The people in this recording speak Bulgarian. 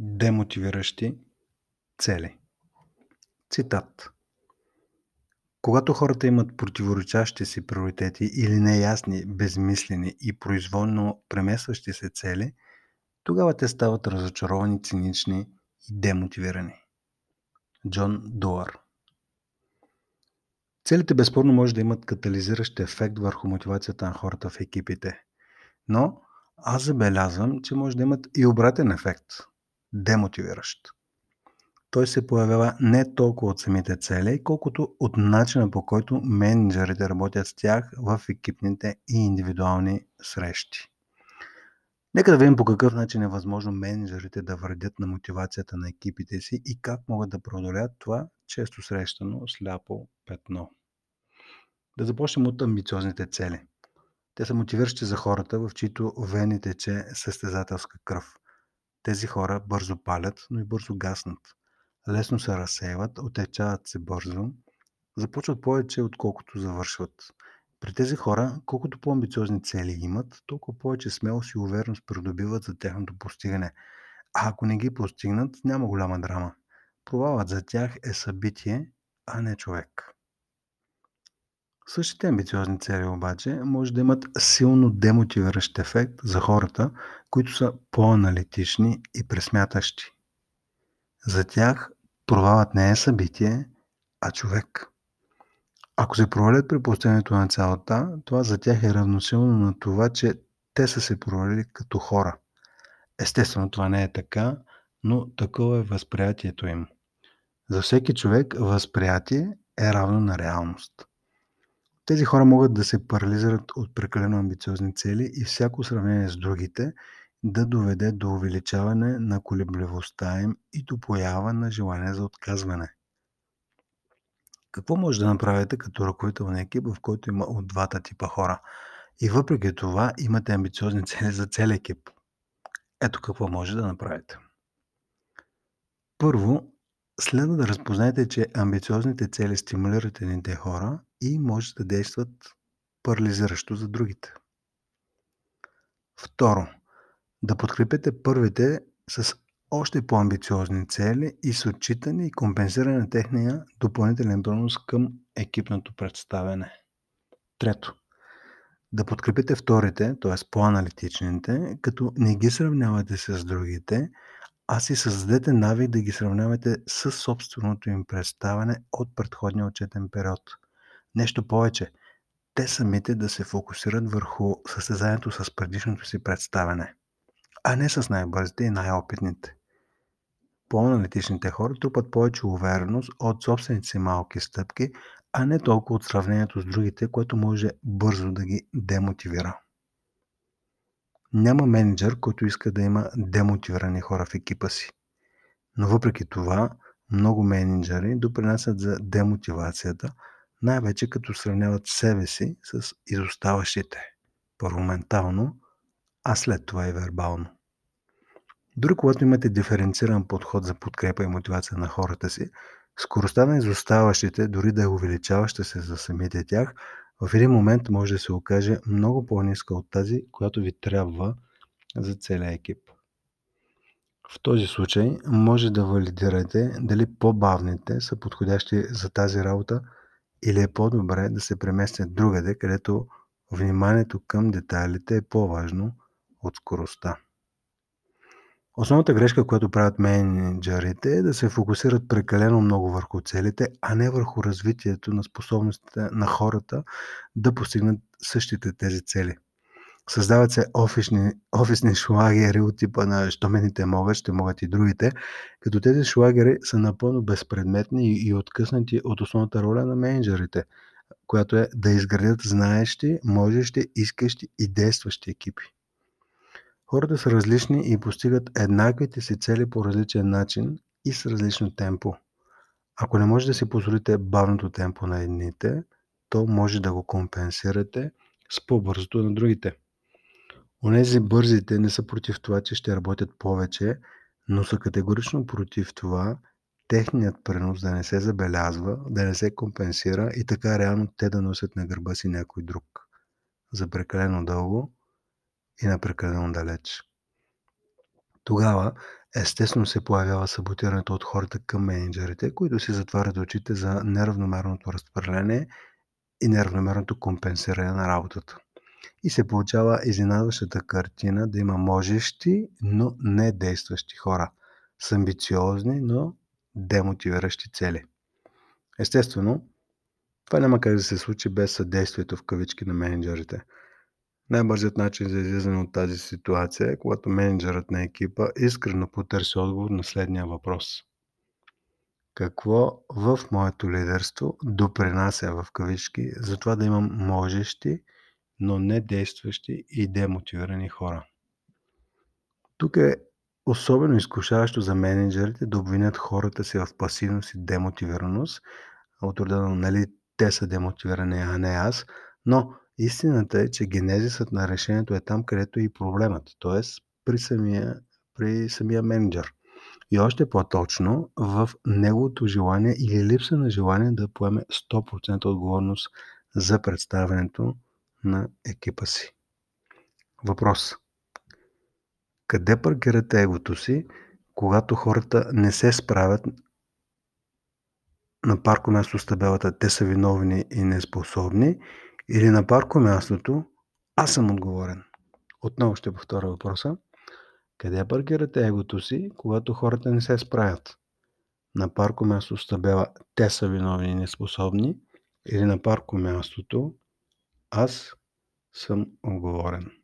Демотивиращи цели. Цитат. Когато хората имат противоречащи си приоритети или неясни, безмислени и произволно преместващи се цели, тогава те стават разочаровани, цинични и демотивирани. Джон Дуар Целите безспорно може да имат катализиращ ефект върху мотивацията на хората в екипите. Но аз забелязвам, че може да имат и обратен ефект – демотивиращ. Той се появява не толкова от самите цели, колкото от начина по който менеджерите работят с тях в екипните и индивидуални срещи. Нека да видим по какъв начин е възможно менеджерите да вредят на мотивацията на екипите си и как могат да преодолят това често срещано сляпо петно. Да започнем от амбициозните цели. Те са мотивиращи за хората, в чието вени тече състезателска кръв. Тези хора бързо палят, но и бързо гаснат. Лесно се разсейват, отечават се бързо, започват повече, отколкото завършват. При тези хора, колкото по-амбициозни цели имат, толкова повече смелост и увереност придобиват за тяхното постигане. А ако не ги постигнат, няма голяма драма. Провалът за тях е събитие, а не човек. Същите амбициозни цели обаче може да имат силно демотивиращ ефект за хората, които са по-аналитични и пресмятащи. За тях провалът не е събитие, а човек. Ако се провалят при постигането на цялата, това за тях е равносилно на това, че те са се провалили като хора. Естествено, това не е така, но такова е възприятието им. За всеки човек възприятие е равно на реалност. Тези хора могат да се парализират от прекалено амбициозни цели и всяко сравнение с другите да доведе до увеличаване на колебливостта им и до поява на желание за отказване. Какво може да направите като ръководител на екип, в който има от двата типа хора? И въпреки това имате амбициозни цели за цел екип. Ето какво може да направите. Първо, следва да разпознаете, че амбициозните цели стимулират едните хора и може да действат парализиращо за другите. Второ, да подкрепите първите с още по-амбициозни цели и с отчитане и компенсиране на техния допълнителен принос към екипното представяне. Трето, да подкрепите вторите, т.е. по-аналитичните, като не ги сравнявате с другите, а си създадете навик да ги сравнявате с собственото им представяне от предходния отчетен период. Нещо повече, те самите да се фокусират върху състезанието с предишното си представяне, а не с най-бързите и най-опитните. По-аналитичните хора трупат повече увереност от собствените си малки стъпки, а не толкова от сравнението с другите, което може бързо да ги демотивира. Няма менеджер, който иска да има демотивирани хора в екипа си. Но въпреки това, много менеджери допринасят за демотивацията, най-вече като сравняват себе си с изоставащите. Първо ментално, а след това и вербално. Дори когато имате диференциран подход за подкрепа и мотивация на хората си, скоростта на изоставащите, дори да е увеличаваща се за самите тях, в един момент може да се окаже много по-ниска от тази, която ви трябва за целия екип. В този случай може да валидирате дали по-бавните са подходящи за тази работа или е по-добре да се преместят другаде, където вниманието към детайлите е по-важно от скоростта. Основната грешка, която правят менеджерите е да се фокусират прекалено много върху целите, а не върху развитието на способностите на хората да постигнат същите тези цели. Създават се офисни, офисни шлагери от типа на «що мените могат, ще могат и другите», като тези шлагери са напълно безпредметни и откъснати от основната роля на менеджерите, която е да изградят знаещи, можещи, искащи и действащи екипи. Хората са различни и постигат еднаквите си цели по различен начин и с различно темпо. Ако не може да си позволите бавното темпо на едните, то може да го компенсирате с по-бързото на другите. Онези бързите не са против това, че ще работят повече, но са категорично против това техният пренос да не се забелязва, да не се компенсира и така реално те да носят на гърба си някой друг. За прекалено дълго и на прекалено далеч. Тогава естествено се появява саботирането от хората към мениджърите, които си затварят очите за неравномерното разпределение и неравномерното компенсиране на работата. И се получава изненадващата картина да има можещи, но не действащи хора. С амбициозни, но демотивиращи цели. Естествено, това няма как да се случи без съдействието в кавички на менеджерите. Най-бързият начин за излизане от тази ситуация е когато менеджерът на екипа искрено потърси отговор на следния въпрос. Какво в моето лидерство допринася в кавички за това да имам можещи, но не действащи и демотивирани хора? Тук е особено изкушаващо за менеджерите да обвинят хората си в пасивност и демотивираност, от рода на нали, те са демотивирани, а не аз, но истината е, че генезисът на решението е там, където е и проблемът, т.е. При самия, при самия менеджер. И още по-точно в неговото желание или липса на желание да поеме 100% отговорност за представянето на екипа си. Въпрос. Къде паркирате егото си, когато хората не се справят на парко място с табелата те са виновни и неспособни или на парко мястото аз съм отговорен? Отново ще повторя въпроса. Къде паркирате егото си, когато хората не се справят? На парко място с те са виновни и неспособни или на парко мястото аз съм отговорен?